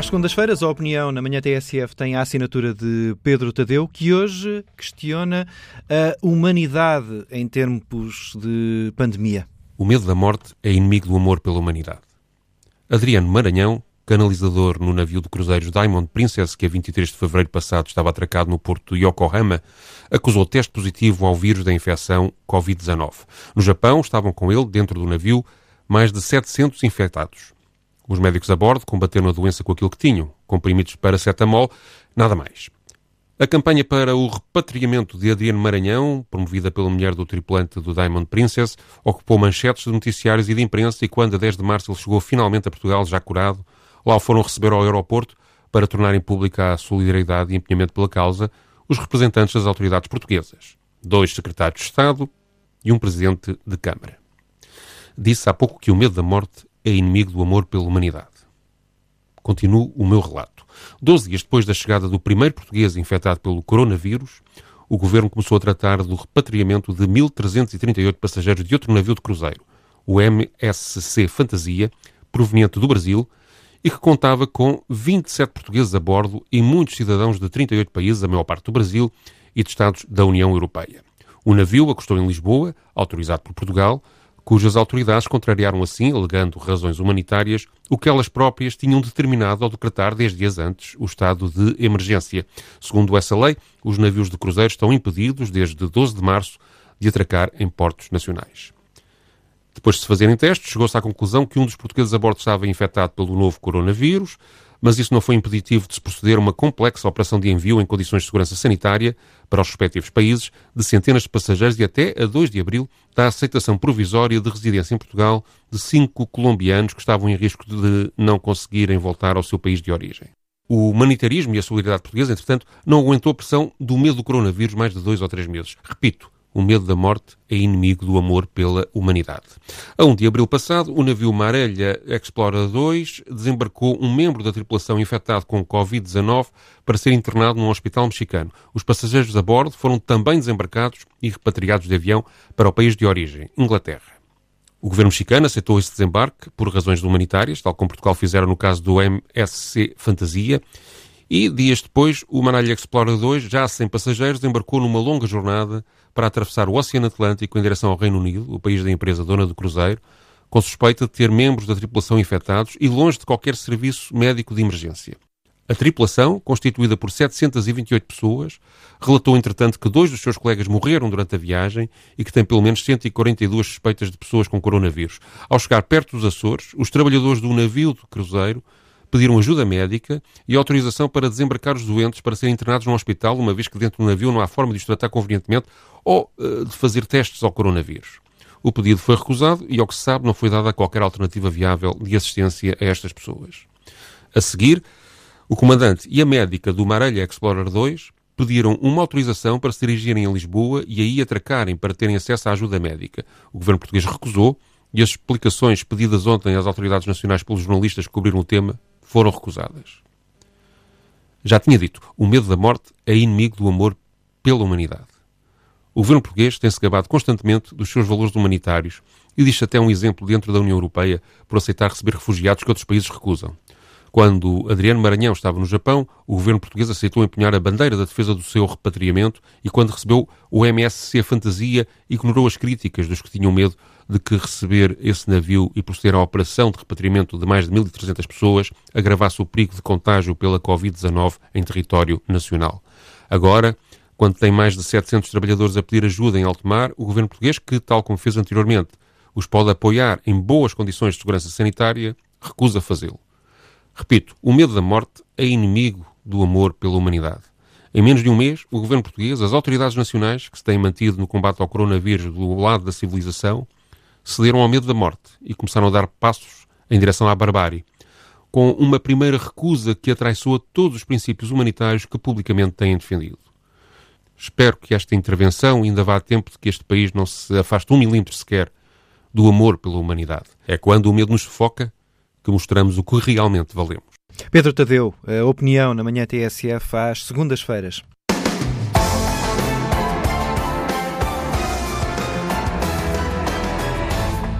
Às segundas-feiras, a opinião na manhã TSF tem a assinatura de Pedro Tadeu, que hoje questiona a humanidade em tempos de pandemia. O medo da morte é inimigo do amor pela humanidade. Adriano Maranhão, canalizador no navio de cruzeiros Diamond Princess, que a 23 de fevereiro passado estava atracado no porto de Yokohama, acusou teste positivo ao vírus da infecção Covid-19. No Japão, estavam com ele, dentro do navio, mais de 700 infectados. Os médicos a bordo combateram a doença com aquilo que tinham, comprimidos para cetamol, nada mais. A campanha para o repatriamento de Adriano Maranhão, promovida pela mulher do tripulante do Diamond Princess, ocupou manchetes de noticiários e de imprensa e quando, a 10 de março, ele chegou finalmente a Portugal, já curado, lá o foram receber ao aeroporto para tornarem pública a solidariedade e empenhamento pela causa os representantes das autoridades portuguesas, dois secretários de Estado e um presidente de Câmara. Disse há pouco que o medo da morte é inimigo do amor pela humanidade. Continuo o meu relato. Doze dias depois da chegada do primeiro português infectado pelo coronavírus, o governo começou a tratar do repatriamento de 1.338 passageiros de outro navio de cruzeiro, o MSC Fantasia, proveniente do Brasil, e que contava com 27 portugueses a bordo e muitos cidadãos de 38 países, a maior parte do Brasil, e de Estados da União Europeia. O navio acostou em Lisboa, autorizado por Portugal, cujas autoridades contrariaram assim, alegando razões humanitárias, o que elas próprias tinham determinado ao decretar dez dias antes o estado de emergência. Segundo essa lei, os navios de cruzeiro estão impedidos, desde 12 de março, de atracar em portos nacionais. Depois de se fazerem testes, chegou-se à conclusão que um dos portugueses a bordo estava infectado pelo novo coronavírus, mas isso não foi impeditivo de se proceder a uma complexa operação de envio em condições de segurança sanitária para os respectivos países de centenas de passageiros e até a 2 de abril da aceitação provisória de residência em Portugal de cinco colombianos que estavam em risco de não conseguirem voltar ao seu país de origem. O humanitarismo e a solidariedade portuguesa, entretanto, não aguentou a pressão do medo do coronavírus mais de dois ou três meses. Repito, o medo da morte é inimigo do amor pela humanidade. A 1 de abril passado, o navio Marelha Explorer 2 desembarcou um membro da tripulação infectado com Covid-19 para ser internado num hospital mexicano. Os passageiros a bordo foram também desembarcados e repatriados de avião para o país de origem, Inglaterra. O governo mexicano aceitou esse desembarque por razões humanitárias, tal como Portugal fizeram no caso do MSC Fantasia, e dias depois, o Manalha Explorer 2, já sem passageiros, embarcou numa longa jornada para atravessar o Oceano Atlântico em direção ao Reino Unido, o país da empresa dona do cruzeiro, com suspeita de ter membros da tripulação infectados e longe de qualquer serviço médico de emergência. A tripulação, constituída por 728 pessoas, relatou, entretanto, que dois dos seus colegas morreram durante a viagem e que tem pelo menos 142 suspeitas de pessoas com coronavírus. Ao chegar perto dos Açores, os trabalhadores do navio do cruzeiro pediram ajuda médica e autorização para desembarcar os doentes para serem internados num hospital, uma vez que dentro do navio não há forma de os tratar convenientemente ou uh, de fazer testes ao coronavírus. O pedido foi recusado e, ao que se sabe, não foi dada qualquer alternativa viável de assistência a estas pessoas. A seguir, o comandante e a médica do Marelha Explorer 2 pediram uma autorização para se dirigirem a Lisboa e aí atracarem para terem acesso à ajuda médica. O governo português recusou e as explicações pedidas ontem às autoridades nacionais pelos jornalistas que cobriram o tema foram recusadas. Já tinha dito, o medo da morte é inimigo do amor pela humanidade. O governo português tem-se gabado constantemente dos seus valores humanitários e diz até um exemplo dentro da União Europeia por aceitar receber refugiados que outros países recusam. Quando Adriano Maranhão estava no Japão, o governo português aceitou empunhar a bandeira da defesa do seu repatriamento e quando recebeu o MSC Fantasia, ignorou as críticas dos que tinham medo de que receber esse navio e proceder à operação de repatriamento de mais de 1.300 pessoas agravasse o perigo de contágio pela Covid-19 em território nacional. Agora, quando tem mais de 700 trabalhadores a pedir ajuda em alto mar, o governo português, que, tal como fez anteriormente, os pode apoiar em boas condições de segurança sanitária, recusa fazê-lo. Repito, o medo da morte é inimigo do amor pela humanidade. Em menos de um mês, o governo português, as autoridades nacionais, que se têm mantido no combate ao coronavírus do lado da civilização, cederam ao medo da morte e começaram a dar passos em direção à barbárie, com uma primeira recusa que atraiçoa todos os princípios humanitários que publicamente têm defendido. Espero que esta intervenção ainda vá a tempo de que este país não se afaste um milímetro sequer do amor pela humanidade. É quando o medo nos sufoca que mostramos o que realmente valemos. Pedro Tadeu, a opinião na manhã TSF às segundas-feiras.